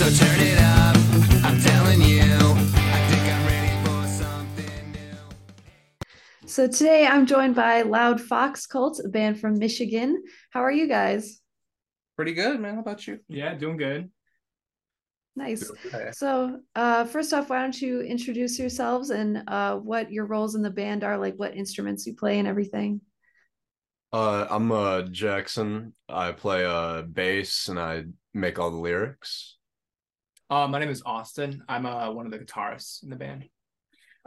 So turn it up, I'm telling you. I think I'm ready for something new. So today I'm joined by Loud Fox Cult, a band from Michigan. How are you guys? Pretty good, man. How about you? Yeah, doing good. Nice. Okay. So, uh, first off, why don't you introduce yourselves and uh, what your roles in the band are, like what instruments you play and everything? Uh, I'm uh Jackson. I play uh bass and I make all the lyrics. Uh, my name is Austin. I'm uh, one of the guitarists in the band.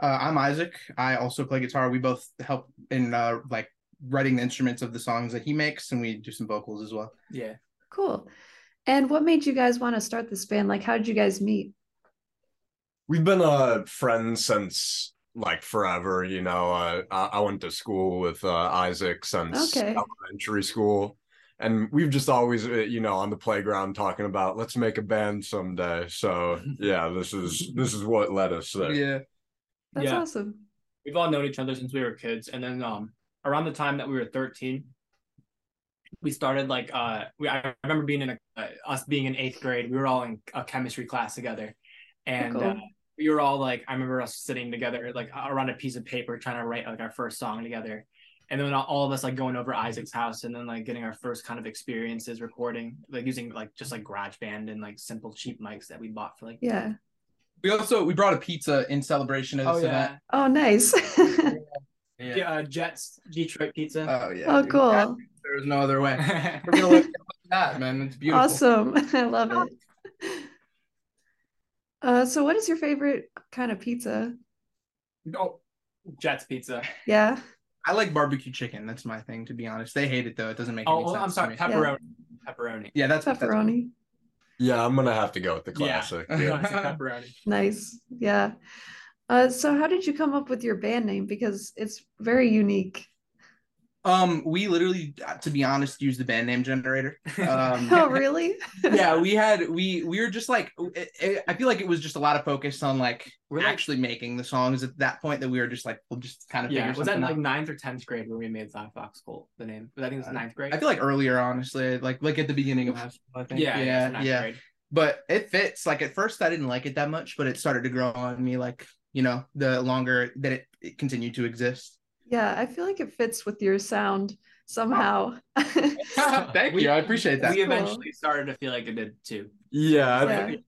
Uh, I'm Isaac. I also play guitar. We both help in uh, like writing the instruments of the songs that he makes, and we do some vocals as well. Yeah. Cool. And what made you guys want to start this band? Like, how did you guys meet? We've been uh friends since like forever, you know. Uh, I, I went to school with uh Isaac since Okay. elementary school. And we've just always, uh, you know, on the playground talking about let's make a band someday. So yeah, this is this is what led us there. Yeah. That's Yeah. awesome. We've all known each other since we were kids, and then um, around the time that we were 13, we started like uh, we I remember being in a uh, us being in eighth grade. We were all in a chemistry class together, and cool. uh, we were all like, I remember us sitting together like around a piece of paper trying to write like our first song together. And then all- all of us like going over Isaac's house and then like getting our first kind of experiences recording, like using like just like GarageBand and like simple cheap mics that we bought for like Yeah. We also we brought a pizza in celebration of Oh yeah, event. Oh, nice. yeah, uh, Jets Detroit pizza. Oh yeah. oh, dude. cool. There's no other way. We're gonna look at that, man. It's beautiful. Awesome. I love it. Uh, so what is your favorite kind of pizza? oh, Jets pizza. Yeah. I like barbecue chicken. That's my thing, to be honest. They hate it though. It doesn't make Oh, any well, sense. I'm sorry, to me. pepperoni. Pepperoni. Yeah, that's that's- Pepperoni. Yeah, I'm gonna have to go with the classic. Yeah. Yeah. Pepperoni. Nice. Yeah. Uh, so how did you come up with your band name? Because it's very unique. Um, we literally, uh, to be honest, use the band name generator. Um, Oh, really? yeah, we had we we were just like it, it- I feel like it was just a lot of focus on like We're like- actually making the songs at that point that we were just like we'll just kind of Yeah, figure was that something like ninth or tenth grade when we made Loud Fox Cult the name? I think it was Uh, ninth grade. I feel like earlier, honestly, like like at the beginning of high school, I think. yeah, yeah, yeah, yeah. grade. But it fits. Like at first, I didn't like it that much, but it started to grow on me. Like you know, the longer that it, it continued to exist. Yeah, I feel like it fits with your sound somehow. Thank We- you, I appreciate that. We Cool. eventually started to feel like it did too. Yeah, I Yeah. think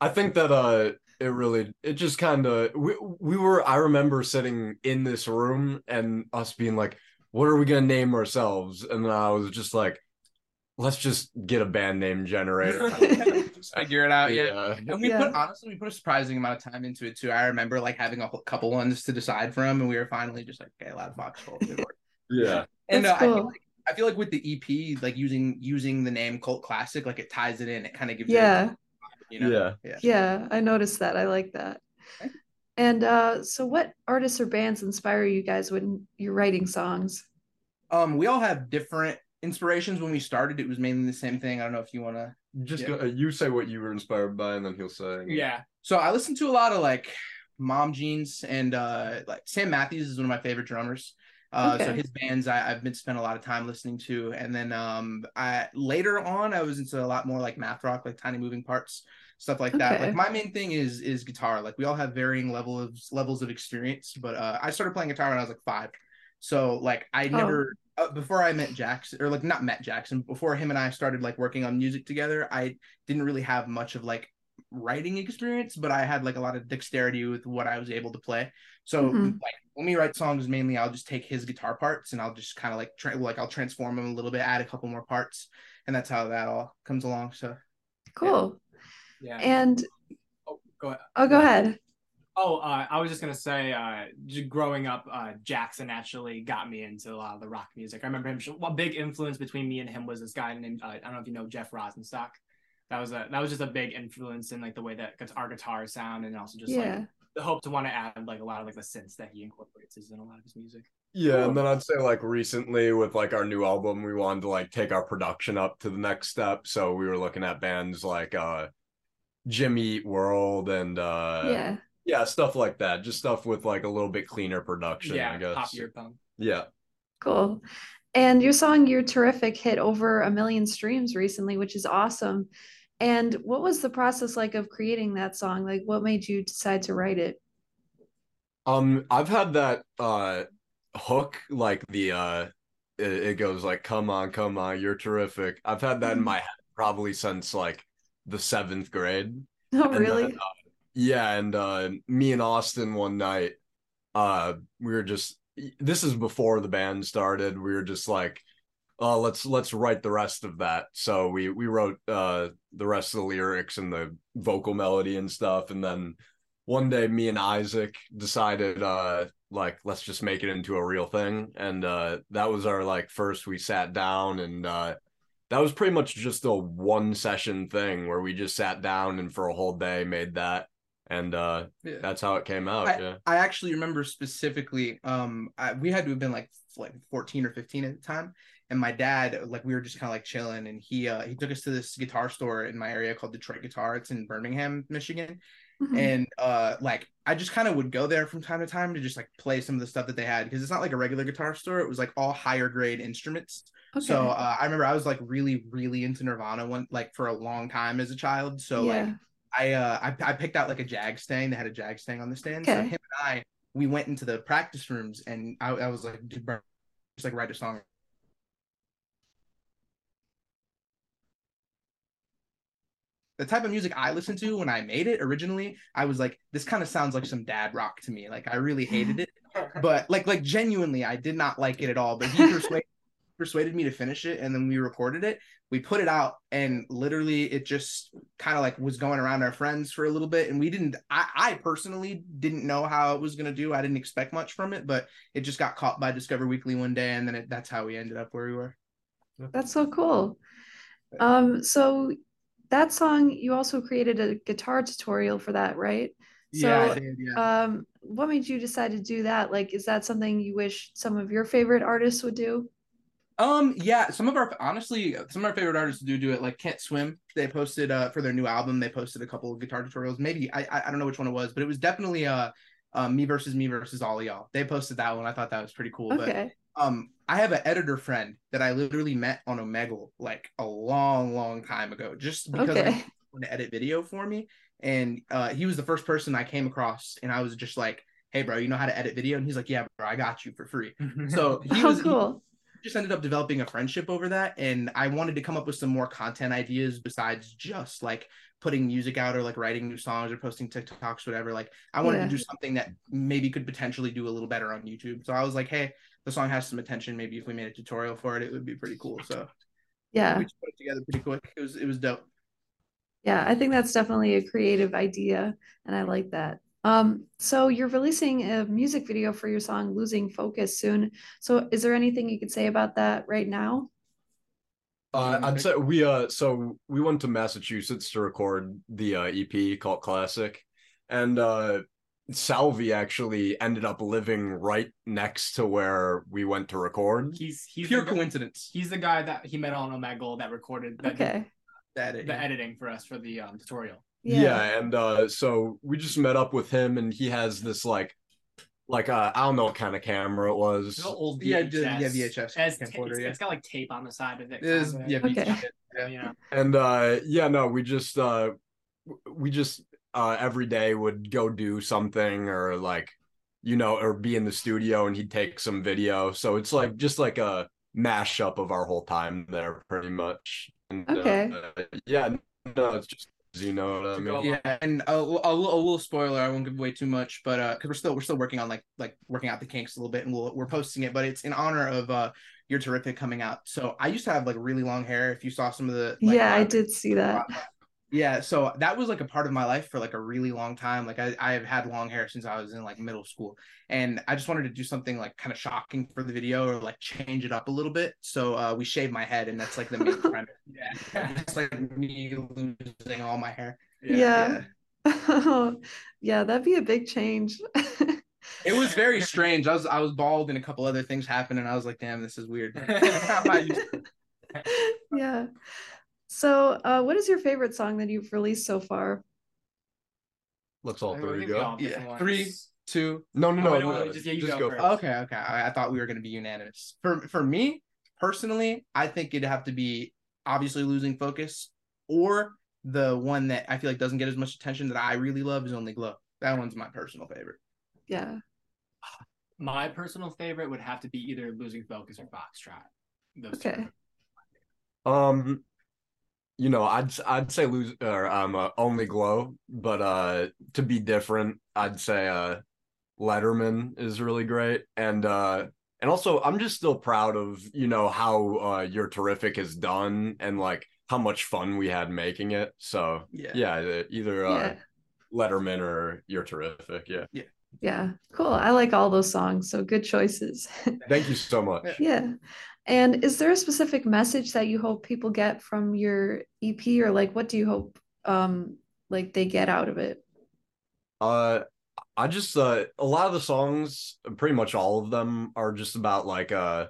I think that uh it really it just kind of we we were I remember sitting in this room and us being like what are we going to name ourselves and then I was just like let's just get a band name generator. Figure it out. Yeah. yeah. And we Yeah. put honestly, we put a surprising amount of time into it too. I remember like having a whole couple ones to decide from, and we were finally just like, okay, Loud Fox Cult. good work. Yeah. and uh, That's I feel cool. like I feel like with the EP, like using using the name Cult Classic, like it ties it in. It kind of gives Yeah. it, you know, Yeah. yeah. Yeah, I noticed that. I like that. And uh, so what artists or bands inspire you guys when you're writing songs? Um, we all have different inspirations. When we started, it was mainly the same thing. I don't know if you want to. Just Yeah. go, uh, you say what you were inspired by and then he'll say Yeah. So I listen to a lot of like Mom Jeans and uh like Sam Mathys is one of my favorite drummers. Uh, so his bands I, I've been spent a lot of time listening to, and then um, I later on I was into a lot more like math rock, like Tiny Moving Parts, stuff like that. Okay. Like my main thing is is guitar. Like we all have varying level of levels of experience, but uh, I started playing guitar when I was like five. So like I Oh. Never uh, before I met Jackson or like not met Jackson before him and I started like working on music together. I didn't really have much of like writing experience, but I had like a lot of dexterity with what I was able to play. So Mhm. like when we write songs, mainly I'll just take his guitar parts and I'll just kind of like tra- like I'll transform them a little bit, add a couple more parts, and that's how that all comes along. So Cool. Yeah. And oh, go ahead. oh, go ahead. Oh, uh, I was just gonna say, uh, growing up, uh, Jackson actually got me into a lot of the rock music. I remember him. One big influence between me and him was this guy named uh, I don't know if you know Jeff Rosenstock. That was a that was just a big influence in like the way that our guitars sound, and also just Yeah. like the hope to want to add like a lot of like the synths that he incorporates in a lot of his music. Yeah, Cool. and then I'd say like recently with like our new album, we wanted to like take our production up to the next step. So we were looking at bands like uh Jimmy Eat World and uh yeah. Yeah, stuff like that. Just stuff with like a little bit cleaner production, yeah, I guess. pop your punk. Yeah. Cool. And your song You're Terrific hit over a million streams recently, which is awesome. And what was the process like of creating that song? Like what made you decide to write it? Um, I've had that uh hook, like the uh it, it goes like, come on, come on, you're terrific. I've had that in Mhm. my head probably since like the seventh grade. Oh, And really? then, uh, yeah, and uh me and Austin one night, uh we were just this is before the band started. We were just like, uh let's let's write the rest of that. So we we wrote uh the rest of the lyrics and the vocal melody and stuff. And then one day me and Isaac decided uh like let's just make it into a real thing. And uh that was our like first we sat down and uh that was pretty much just a one session thing where we just sat down and for a whole day made that and uh Yeah. that's how it came out yeah I actually remember specifically. Um, I, we had to have been like like fourteen or fifteen at the time, and my dad, like, we were just kind of like chilling, and he uh he took us to this guitar store in my area called Detroit Guitar. It's in Birmingham, Michigan, Mhm. and uh like I just kind of would go there from time to time to just like play some of the stuff that they had because it's not like a regular guitar store. It was like all higher grade instruments. Okay. So uh, I remember I was like really really into Nirvana one like for a long time as a child. So like yeah. I uh I, I picked out like a Jag-Stang. They had a Jag-Stang on the stand. So him and I we went into the practice rooms and I, I was like, dude, bro, just like write a song. The type of music I listened to when I made it originally, I was like, this kind of sounds like some dad rock to me. Like I really hated it, but like like genuinely, I did not like it at all. But he persuaded persuaded me to finish it, and then we recorded it. We put it out, and literally, it just kind of like was going around our friends for a little bit, and we didn't. I, I personally didn't know how it was gonna do. I didn't expect much from it, but it just got caught by Discover Weekly one day, and then it, that's how we ended up where we were. That's so cool. Um, so that song, you also created a guitar tutorial for that, right? So, I did, yeah. um, what made you decide to do that? Like, is that something you wish some of your favorite artists would do? Um, yeah, some of our honestly, some of our favorite artists do do it. Like Can't Swim, they posted uh for their new album. They posted a couple of guitar tutorials. Maybe I I, I don't know which one it was, but it was definitely uh, uh me versus me versus all of y'all. They posted that one. I thought that was pretty cool. But Okay. um, I have an editor friend that I literally met on Omegle like a long, long time ago, just because I Okay. wanted to edit video for me. And uh, he was the first person I came across, and I was just like, "Hey, bro, you know how to edit video?" And he's like, "Yeah, bro, I got you for free." So he Oh, was he- cool. Just ended up developing a friendship over that and i wanted to come up with some more content ideas besides just like putting music out or like writing new songs or posting tiktoks whatever like i wanted Yeah. to do something that maybe could potentially do a little better on youtube so i was like hey the song has some attention maybe if we made a tutorial for it it would be pretty cool so Yeah. we just put it together pretty quick it was it was dope Yeah, I think that's definitely a creative idea, and I like that. Um, so you're releasing a music video for your song Losing Focus soon. So is there anything you could say about that right now? Uh. I'd say we uh so we went to Massachusetts to record the uh, EP Cult Classic, and uh Salvi actually ended up living right next to where we went to record. he's he's pure the, coincidence he's the guy that he met on Omegle that recorded that did Okay. that it, the editing for us for the um, tutorial. Yeah. and uh so we just met up with him, and he has this like like uh I don't know what kind of camera it was. It's an old Yeah, VHS. just- yeah, VHS It has ta- it's- yeah. it's got like tape on the side of it. it is yeah Okay. VHS, yeah. and uh yeah no we just uh we just uh every day would go do something or like you know or be in the studio and he'd take some video so it's like just like a mashup of our whole time there pretty much and, Okay. uh, yeah no it's just you know what i mean? yeah and a, a, a little spoiler i won't give away too much but uh because we're still we're still working on like like working out the kinks a little bit and we'll, we're posting it but it's in honor of uh you're terrific coming out. So i used to have like really long hair if you saw some of the like, Yeah, I did see that. yeah so that was like a part of my life for like a really long time like i i've had long hair since i was in like middle school and i just wanted to do something like kind of shocking for the video or like change it up a little bit so uh we shaved my head and that's like the main premise Yeah. it's like me losing all my hair Yeah. Yeah, that'd be a big change. It was very strange. I was I was bald and a couple other things happened, and I was like, "Damn, this is weird." I'm not used to- Yeah. So, uh, what is your favorite song that you've released so far? let's all I three go yeah, Three, two. no no Oh, no, wait, no, no, just- yeah, you just go go first. first. Okay, okay. I, I thought we were gonna be unanimous. For for me, personally, I think it'd have to be obviously losing focus, or the one that I feel like doesn't get as much attention that I really love is Only Glow. That one's my personal favorite. Yeah. My personal favorite would have to be either Losing Focus or Foxtrot. Those two. Okay. Um, you know, I'd I'd say lose or um uh, only glow, but uh to be different, I'd say uh Letterman is really great, and uh and also I'm just still proud of you know how uh You're Terrific is done and like how much fun we had making it. So Yeah. yeah, uh, either uh Yeah. Letterman or You're Terrific. Yeah, Yeah. Cool. I like all those songs. So good choices. thank you so much. yeah. And is there a specific message that you hope people get from your EP or like what do you hope um like they get out of it? Uh, I just uh a lot of the songs, pretty much all of them, are just about like uh,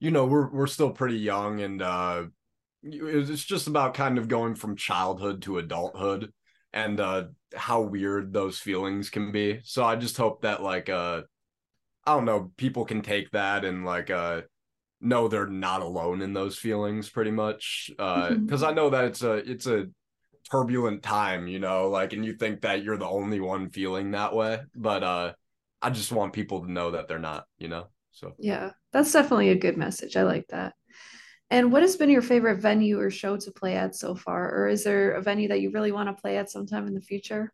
you know, we're we're still pretty young and uh, it's it's just about kind of going from childhood to adulthood and uh how weird those feelings can be. So I just hope that like uh, I don't know, people can take that and like uh know they're not alone in those feelings pretty much uh Mhm. because i know that it's a it's a turbulent time you know like and you think that you're the only one feeling that way but uh i just want people to know that they're not you know so Yeah. That's definitely a good message. I like that. And what has been your favorite venue or show to play at so far? Or is there a venue that you really want to play at sometime in the future?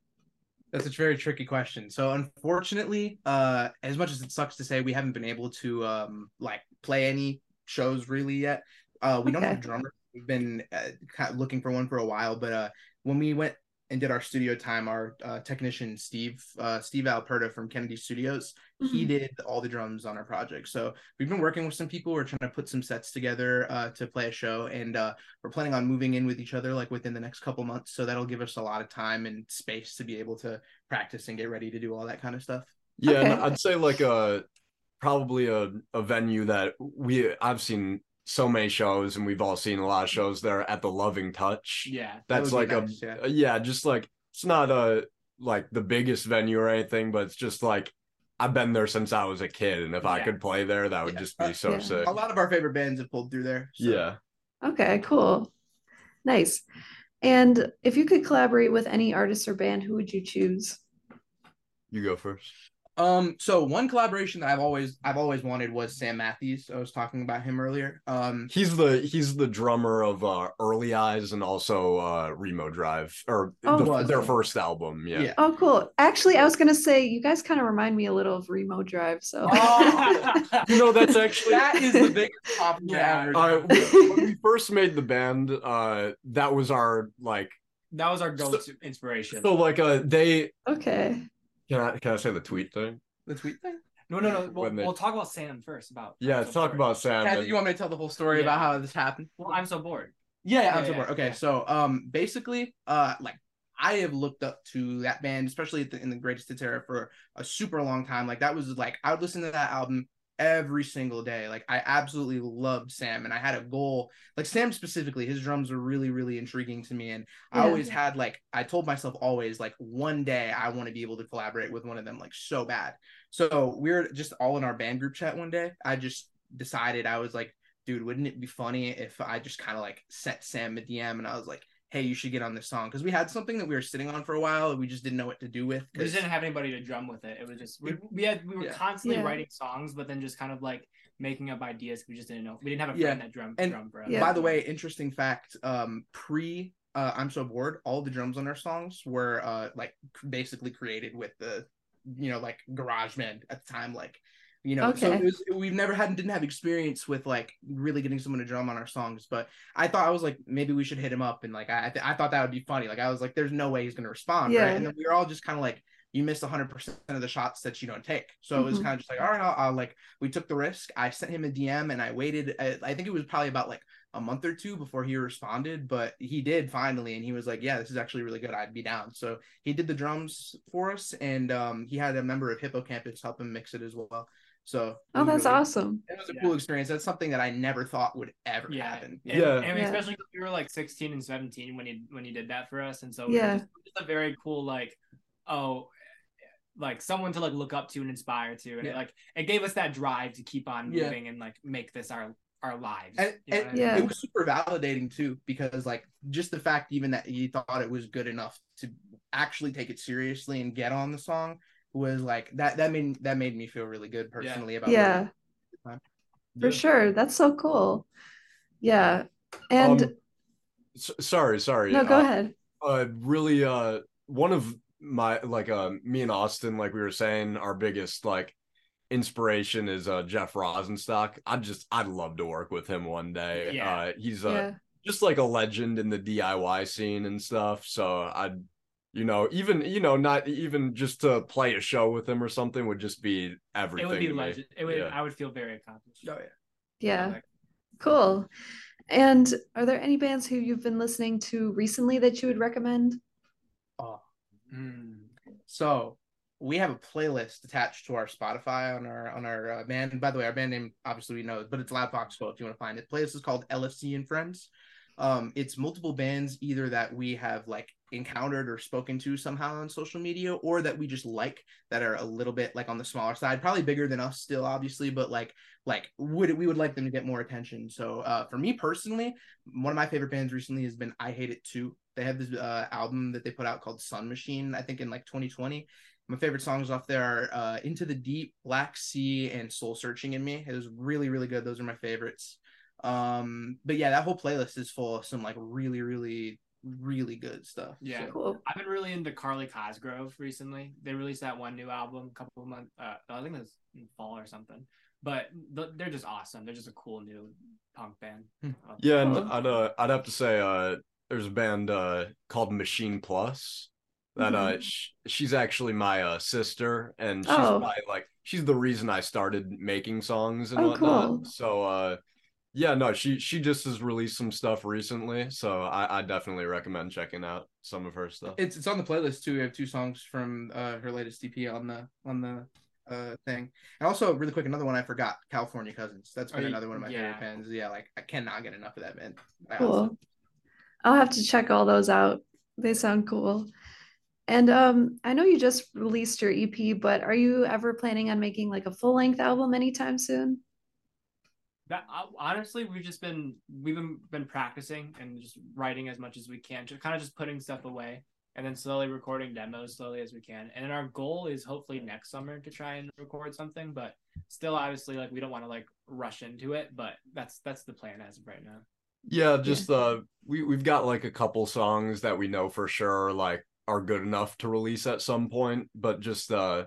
That's a very tricky question. So unfortunately, uh, as much as it sucks to say, we haven't been able to um like play any shows really yet. Uh, we don't have a Okay. drummer. We've been uh, kind of looking for one for a while, but uh, when we went and did our studio time, our uh, technician Steve, uh, Steve Alperta from Kennedy Studios, he Mhm. did all the drums on our project. So we've been working with some people. We're trying to put some sets together uh, to play a show, and uh, we're planning on moving in with each other like within the next couple months. So that'll give us a lot of time and space to be able to practice and get ready to do all that kind of stuff. yeah and Okay. i'd say like a probably a, a venue that we i've seen so many shows and we've all seen a lot of shows there at the loving touch Yeah. That's would like be a yeah. uh, yeah just like it's not a like the biggest venue or anything but it's just like i've been there since i was a kid and if i could play there that would Yeah. just be so Yeah. sick A lot of our favorite bands have pulled through there. so- yeah Okay, cool. Nice. And if you could collaborate with any artist or band, who would you choose? you go first Um, so one collaboration that I've always I've always wanted was Sam Mathys. I was talking about him earlier. Um, he's the he's the drummer of uh early eyes and also uh remo drive or Oh. the- their first album yeah, Yeah. Oh, cool. Actually, I was gonna say you guys kind of remind me a little of Remo Drive. So Oh. you know that's actually that is the biggest compliment Yeah. uh, when we first made the band uh that was our like that was our go-to inspiration. so like uh they okay. Can i can i say the tweet thing the tweet thing. no, no, no. We'll, they- we'll talk about Sam first. About yeah let's talk bored. about sam Kat, and- you want me to tell the whole story Yeah. about how this happened? Well, I'm so bored. Yeah, yeah, I'm Yeah, so bored. Okay, yeah. so um, basically, uh, like I have looked up to that band, especially at the, in the Greatest Hits era, for a super long time. Like that was like I would listen to that album every single day. Like I absolutely loved Sam, and I had a goal. Like Sam specifically, his drums were really, really intriguing to me, and I always had like I told myself always like one day I want to be able to collaborate with one of them like so bad. So we were just all in our band group chat one day. I just decided I was like dude, wouldn't it be funny if I just kind of like sent Sam a DM and I was like, hey, you should get on this song because we had something that we were sitting on for a while and we just didn't know what to do with. We just 'cause- didn't have anybody to drum with it. It was just we, we had we were Yeah. constantly Yeah. writing songs, but then just kind of like making up ideas. We just didn't know. We didn't have a Yeah. friend that drum And- drum for us. Yeah. By the way, interesting fact, um, pre uh, I'm so bored, all the drums on our songs were uh like basically created with the you know like garage GarageBand at the time, like you know, so it was, we've never had and didn't have experience with like really getting someone to drum on our songs, but I thought I was like maybe we should hit him up and like I I, th- I thought that would be funny. Like I was like, there's no way he's gonna respond, Yeah. right? And then we were all just kind of like, you missed 100 percent of the shots that you don't take. So it was Mhm. kind of just like, all right, I'll, I'll like we took the risk. I sent him a DM and I waited. I, I think it was probably about like a month or two before he responded, but he did finally, and he was like, "Yeah, this is actually really good. I'd be down." So he did the drums for us, and um, he had a member of Hippo Campus help him mix it as well. So Oh, that's really- awesome. It was a Yeah. cool experience. That's something that I never thought would ever Yeah. happen. And, Yeah. and Yeah. especially 'cause we were like 16 and 17 when he when he did that for us, and so it Yeah. was just, just a very cool like oh like someone to like look up to and inspire to, and it like it gave us that drive to keep on Yeah. moving and like make this our our lives. and, you know and what I mean? Yeah. it was super validating too because like just the fact even that he thought it was good enough to actually take it seriously and get on the song was like that that made that made me feel really good personally about Yeah, where- for sure. That's so cool. Yeah. And Um, S- sorry, sorry. no, go uh, ahead. uh really uh one of my like uh me and austin like we were saying our biggest like inspiration is uh jeff rosenstock i'd just i'd love to work with him one day Yeah. uh he's uh Yeah. just like a legend in the diy scene and stuff so i'd you know even you know not even just to play a show with him or something would just be everything it would be to me. legend. It would. Yeah. I would feel very accomplished. Oh, yeah. Yeah. Cool. And are there any bands who you've been listening to recently that you would recommend? Oh, mm, So we have a playlist attached to our Spotify on our on our uh, band. By the way, our band name obviously we know, but it's Loud Fox Cult if you want to find it. Playlist is called LFC and Friends. Um, it's multiple bands either that we have like encountered or spoken to somehow on social media, or that we just like that are a little bit like on the smaller side, probably bigger than us still, obviously, but like like would we would like them to get more attention. So uh, for me personally, one of my favorite bands recently has been I Hate It Too. They have this uh, album that they put out called Sun Machine, I think in like 2020. My favorite songs off there are uh, Into the Deep, Black Sea, and Soul Searching in Me. It was really, really good. Those are my favorites. Um, but yeah, that whole playlist is full of some like really, really, really good stuff. Yeah. So- Cool. I've been really into Carly Cosgrove recently. They released that one new album a couple of months. Uh, I think it was in fall or something. But th- they're just awesome. They're just a cool new punk band. Hmm. Uh, Yeah, and I'd uh, I'd have to say uh there's a band uh called Machine Plus that uh sh- she's actually my uh sister and she's Oh. my, like she's the reason I started making songs and Oh, whatnot. cool. So uh yeah, no, she she just has released some stuff recently, so I I definitely recommend checking out some of her stuff. It's it's on the playlist too. We have two songs from uh, her latest EP on the on the uh thing. And also, really quick, another one I forgot, California Cousins. That's been Oh, another one of my yeah. favorite bands. Yeah, like I cannot get enough of that band. I Cool. honestly- I'll have to check all those out. They sound cool. And um, I know you just released your EP, but are you ever planning on making like a full length album anytime soon? That uh, honestly, we've just been we've been been practicing and just writing as much as we can, just kind of just putting stuff away, and then slowly recording demos slowly as we can. And then our goal is hopefully next summer to try and record something, but still, obviously, like we don't want to like rush into it. But that's that's the plan as of right now. Yeah, just uh we we've got like a couple songs that we know for sure like are good enough to release at some point, but just uh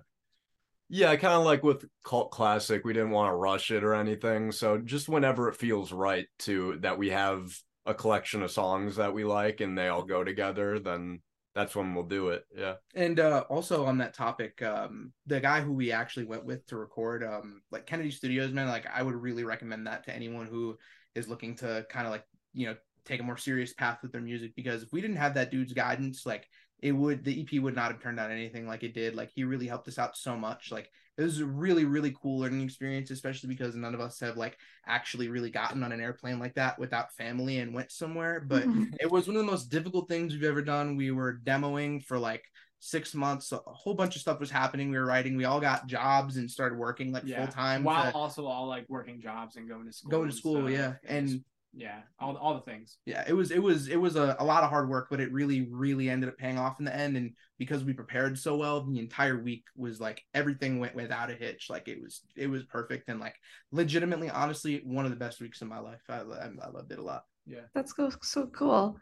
yeah, kind of like with Cult Classic, we didn't want to rush it or anything. So just whenever it feels right to that we have a collection of songs that we like and they all go together, then that's when we'll do it. Yeah. And uh, also on that topic, um, the guy who we actually went with to record, um, like Kennedy Studios, man, like I would really recommend that to anyone who is looking to kind of like you know take a more serious path with their music. Because if we didn't have that dude's guidance, like it would, the EP would not have turned out anything like it did. Like he really helped us out so much. Like it was a really really cool learning experience, especially because none of us have like actually really gotten on an airplane like that without family and went somewhere. But Mhm. it was one of the most difficult things we've ever done. We were demoing for like six months. A whole bunch of stuff was happening. We were writing. We all got jobs and started working like full time. while also all like working jobs and going to school. going to school, stuff, yeah. And just- yeah, all all the things. yeah, it was it was it was a, a lot of hard work, but it really really ended up paying off in the end. And because we prepared so well, the entire week was like everything went without a hitch. Like it was it was perfect and like legitimately, honestly, one of the best weeks of my life. I I, I loved it a lot. Yeah that's go so cool.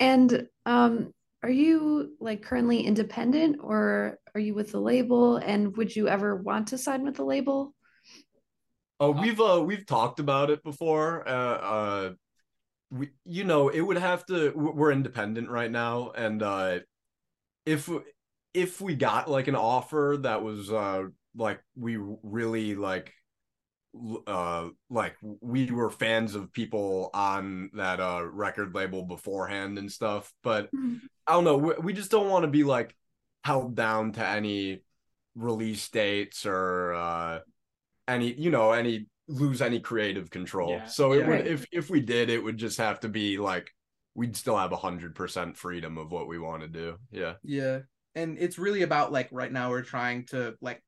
And um, are you like currently independent or are you with the label? And would you ever want to sign with the label? Oh, we've uh we've talked about it before. Uh uh we you know, it would have to we're independent right now and uh if if we got like an offer that was uh like we really like uh like we were fans of people on that uh record label beforehand and stuff, but Mhm. I don't know, we, we just don't want to be like held down to any release dates or uh any you know any lose any creative control Yeah. so it Yeah. would if if we did it would just have to be like we'd still have a hundred percent freedom of what we want to do yeah Yeah. And it's really about like right now we're trying to like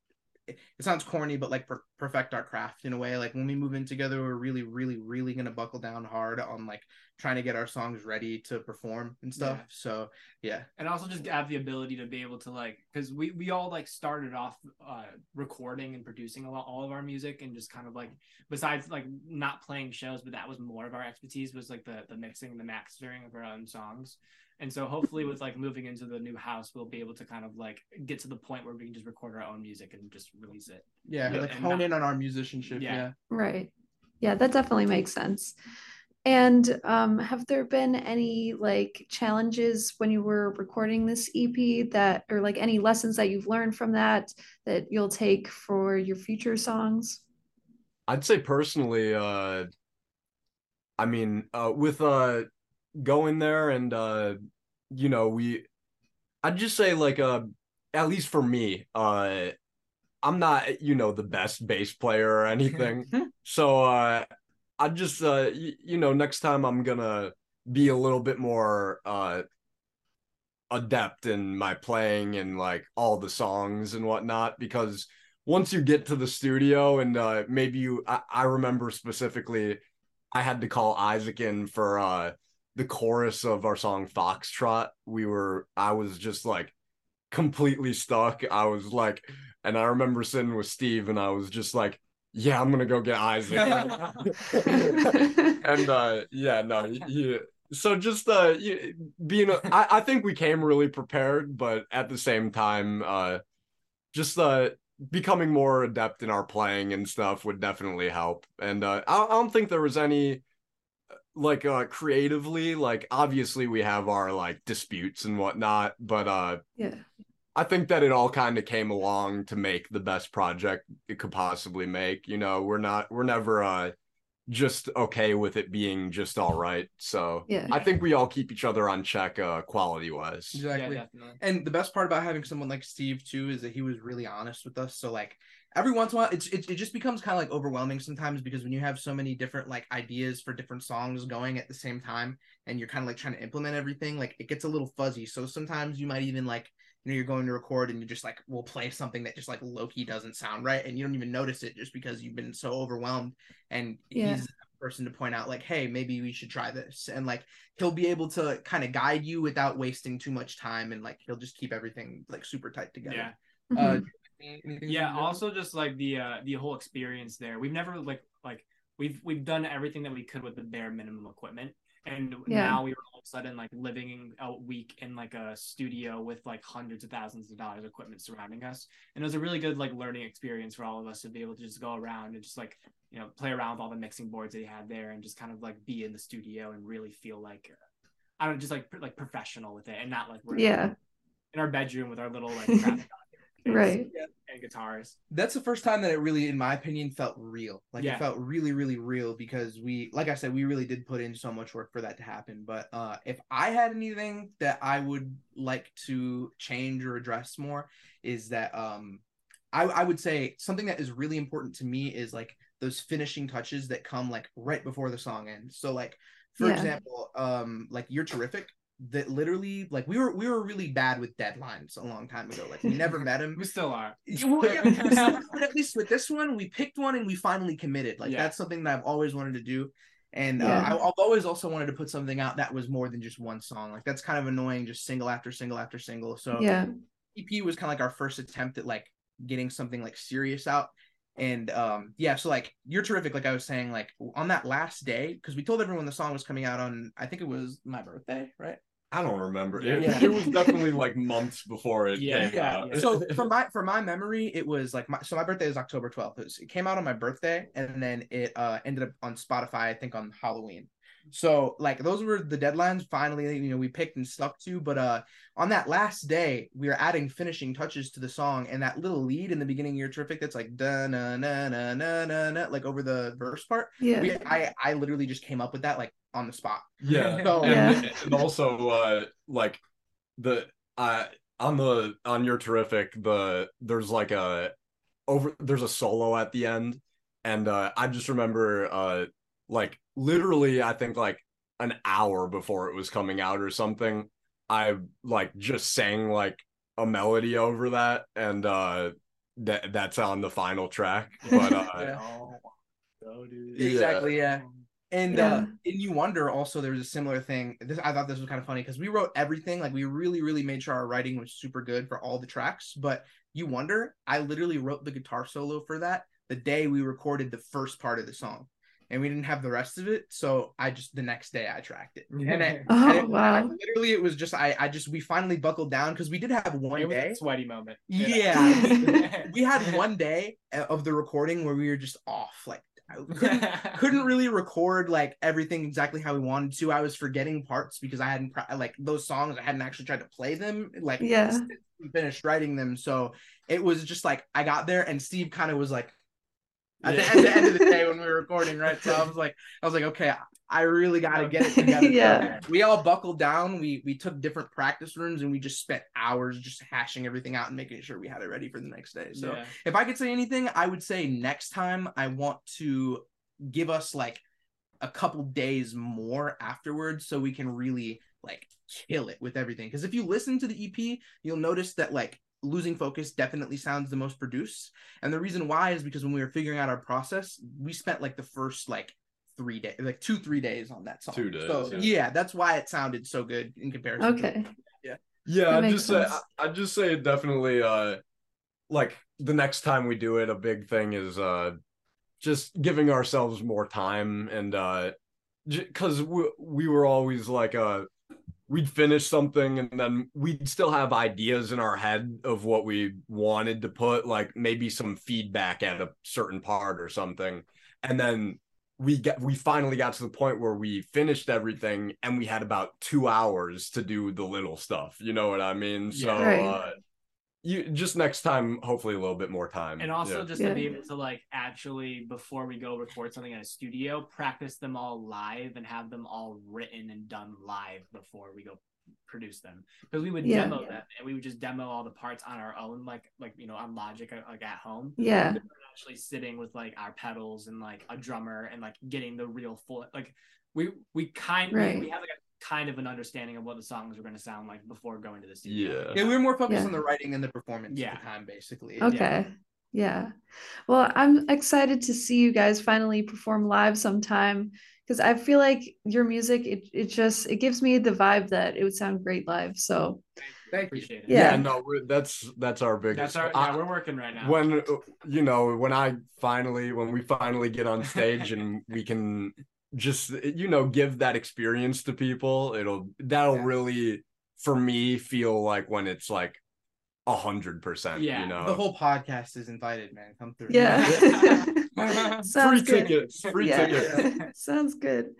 it sounds corny, but like pro- perfect our craft in a way. Like when we move in together, we're really, really, really gonna buckle down hard on like trying to get our songs ready to perform and stuff. Yeah. So yeah, and also just have the ability to be able to like because we we all like started off uh recording and producing a lot all of our music and just kind of like besides like not playing shows but that was more of our expertise was like the the mixing and the mastering of our own songs and so hopefully with like moving into the new house we'll be able to kind of like get to the point where we can just record our own music and just release it yeah, Yeah, like hone not- in on our musicianship. Yeah. Yeah. Right. Yeah, that definitely makes sense. And um, have there been any like challenges when you were recording this EP that, or like any lessons that you've learned from that that you'll take for your future songs? I'd say personally, uh, I mean, uh, with uh, going there and uh, you know, we, I'd just say like uh, at least for me, uh, I'm not you know the best bass player or anything, so uh, I just uh, y- you know, next time I'm gonna be a little bit more uh adept in my playing and like all the songs and whatnot because once you get to the studio and uh maybe you I, I remember specifically I had to call Isaac in for uh the chorus of our song Foxtrot. We were I was just like completely stuck. I was like and I remember sitting with Steve and I was just like, yeah, I'm gonna go get Isaac. and uh yeah, no, yeah. So just uh y- being a, I, I think we came really prepared, but at the same time, uh just uh becoming more adept in our playing and stuff would definitely help. And uh I, I don't think there was any like uh creatively, like obviously we have our like disputes and whatnot, but uh Yeah. I think that it all kind of came along to make the best project it could possibly make. You know, we're not we're never uh just okay with it being just all right. So Yeah. I think we all keep each other on check uh quality wise. Exactly. yeah definitely And the best part about having someone like Steve too is that he was really honest with us. So like every once in a while, it's it, it just becomes kind of like overwhelming sometimes because when you have so many different like ideas for different songs going at the same time, and you're kind of like trying to implement everything, like it gets a little fuzzy. So sometimes you might even like you know you're going to record and you just like will play something that just like lowkey doesn't sound right, and you don't even notice it just because you've been so overwhelmed. And Yeah. he's the person to point out like, hey, maybe we should try this, and like he'll be able to kind of guide you without wasting too much time and like he'll just keep everything like super tight together. yeah Uh, Mhm. Anything yeah also just like the uh the whole experience there we've never like like we've we've done everything that we could with the bare minimum equipment and Yeah. now we were all of a sudden like living a week in like a studio with like hundreds of thousands of dollars of equipment surrounding us and it was a really good like learning experience for all of us to be able to just go around and just like you know play around with all the mixing boards that he had there and just kind of like be in the studio and really feel like uh, I don't know, just like pr- like professional with it and not like we're Yeah. in our bedroom with our little like crap Right. and guitars that's the first time that it really in my opinion felt real like Yeah. it felt really really real because we like i said we really did put in so much work for that to happen but uh if i had anything that i would like to change or address more is that um i i would say something that is really important to me is like those finishing touches that come like right before the song ends so like for Yeah. example um like you're terrific that literally like we were we were really bad with deadlines a long time ago like we never met him we still are well, yeah, but at least with this one, we picked one and we finally committed. Like Yeah. that's something that I've always wanted to do, and uh, Yeah. I, I've always also wanted to put something out that was more than just one song. Like that's kind of annoying, just single after single after single. So Yeah. EP was kind of like our first attempt at like getting something like serious out. And um yeah, so like you're terrific. Like I was saying, like on that last day, because we told everyone the song was coming out on I think it was my birthday, right? I don't remember. It, Yeah. it was definitely like months before it Yeah, came yeah. out. So for my for my memory, it was like my so my birthday is October twelfth. It, was- it came out on my birthday, and then it uh ended up on Spotify. I think on Halloween. So like those were the deadlines. Finally, you know, we picked and stuck to. But uh, on that last day, we were adding finishing touches to the song, and that little lead in the beginning, "You're terrific." That's like da na na na na na na, like over the verse part. Yeah. We, I I literally just came up with that like on the spot. Yeah. So and, Yeah. and also uh like the uh on the on your terrific the there's like a over there's a solo at the end and uh I just remember uh like literally I think like an hour before it was coming out or something I like just sang like a melody over that and uh that that's on the final track. But uh, Yeah. Oh, go, dude. Yeah. Exactly, yeah. And Yeah. uh in You Wonder also there was a similar thing. This I thought this was kind of funny because we wrote everything, like we really, really made sure our writing was super good for all the tracks. But You Wonder, I literally wrote the guitar solo for that the day we recorded the first part of the song. And we didn't have the rest of it. So I just the next day I tracked it. And, I, Oh, and it- wow. I- literally it was just I I just we finally buckled down because we did have one It was day. a sweaty moment. Yeah. we had one day uh, of the recording where we were just off like I couldn't, couldn't really record like everything exactly how we wanted to i was forgetting parts because i hadn't like those songs i hadn't actually tried to play them like Yeah. finished writing them so it was just like i got there and steve kind of was like at the, Yeah. end, the end of the day when we were recording right so i was like i was like okay I really got to get it together. Yeah. we all buckled down. We we took different practice rooms and we just spent hours just hashing everything out and making sure we had it ready for the next day. So Yeah. if I could say anything, I would say next time I want to give us like a couple days more afterwards so we can really like kill it with everything. Because if you listen to the EP, you'll notice that like losing focus definitely sounds the most produced. And the reason why is because when we were figuring out our process, we spent like the first like three days, like two, three days on that song. Two days, So yeah. yeah, that's why it sounded so good in comparison. to- Okay. Yeah, That I makes just say sense. I I just say definitely uh like the next time we do it, a big thing is uh just giving ourselves more time and uh because we, we were always like uh we'd finish something and then we'd still have ideas in our head of what we wanted to put like maybe some feedback at a certain part or something and then we get we finally got to the point where we finished everything and we had about two hours to do the little stuff you know what i mean so Yeah. Right. uh you just next time hopefully a little bit more time And also Yeah. just Yeah. to be able to like actually before we go record something in a studio, practice them all live and have them all written and done live before we go produce them. Because we would Yeah. demo them and we would just demo all the parts on our own, like like you know on Logic, uh, like at home. Yeah. We weren't actually sitting with like our pedals and like a drummer and like getting the real full like we we kind Right. we have like a kind of an understanding of what the songs were going to sound like before going to the studio. Yeah. Yeah, we were more focused Yeah. on the writing than the performance Yeah. at the time, basically. Okay. Yeah. Well, I'm excited to see you guys finally perform live sometime because I feel like your music it it just it gives me the vibe that it would sound great live. So Thank you. Appreciate it. Yeah. yeah, no we're, that's that's our biggest That's our I- yeah, we're working right now. when you know when i finally when we finally get on stage and we can just you know give that experience to people it'll that'll Yeah. really for me feel like when it's like a hundred percent Yeah. you know The whole podcast is invited, man. Come through. yeah. free good. tickets free Yeah. tickets Sounds good.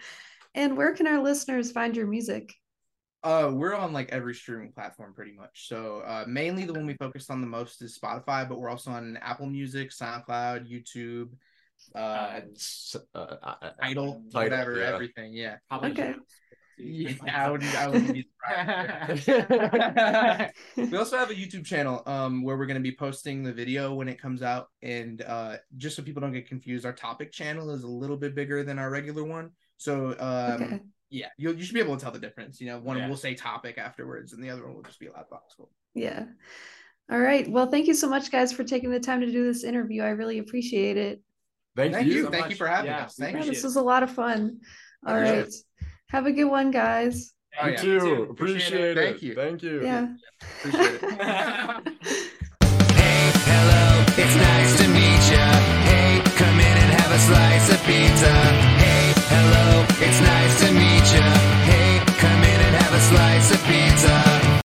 And where can our listeners find your music? Uh, we're on like every streaming platform pretty much. So uh, mainly the one we focused on the most is Spotify, but we're also on Apple Music, SoundCloud, YouTube, uh, S- uh, I- I- Tidal, Tidal, whatever, yeah. everything. Yeah. Probably Okay. Yeah, I wouldn't. I wouldn't be surprised. we also have a YouTube channel um where we're going to be posting the video when it comes out and uh just so people don't get confused our topic channel is a little bit bigger than our regular one so um Okay. yeah you you should be able to tell the difference you know one Yeah. will say topic afterwards and the other one will just be a loud box Yeah. All right. Well, thank you so much, guys, for taking the time to do this interview. I really appreciate it. thank, Thank you, you. so Thank you for having Yeah, us. we Thank Yeah, you. this was a lot of fun. All right. Yeah. right. Have a good one, guys. Oh, you yeah. too Appreciate appreciate it Thank you. thank you Yeah. appreciate it Hey, hello, it's nice to meet ya. Hey, come in and have a slice of pizza.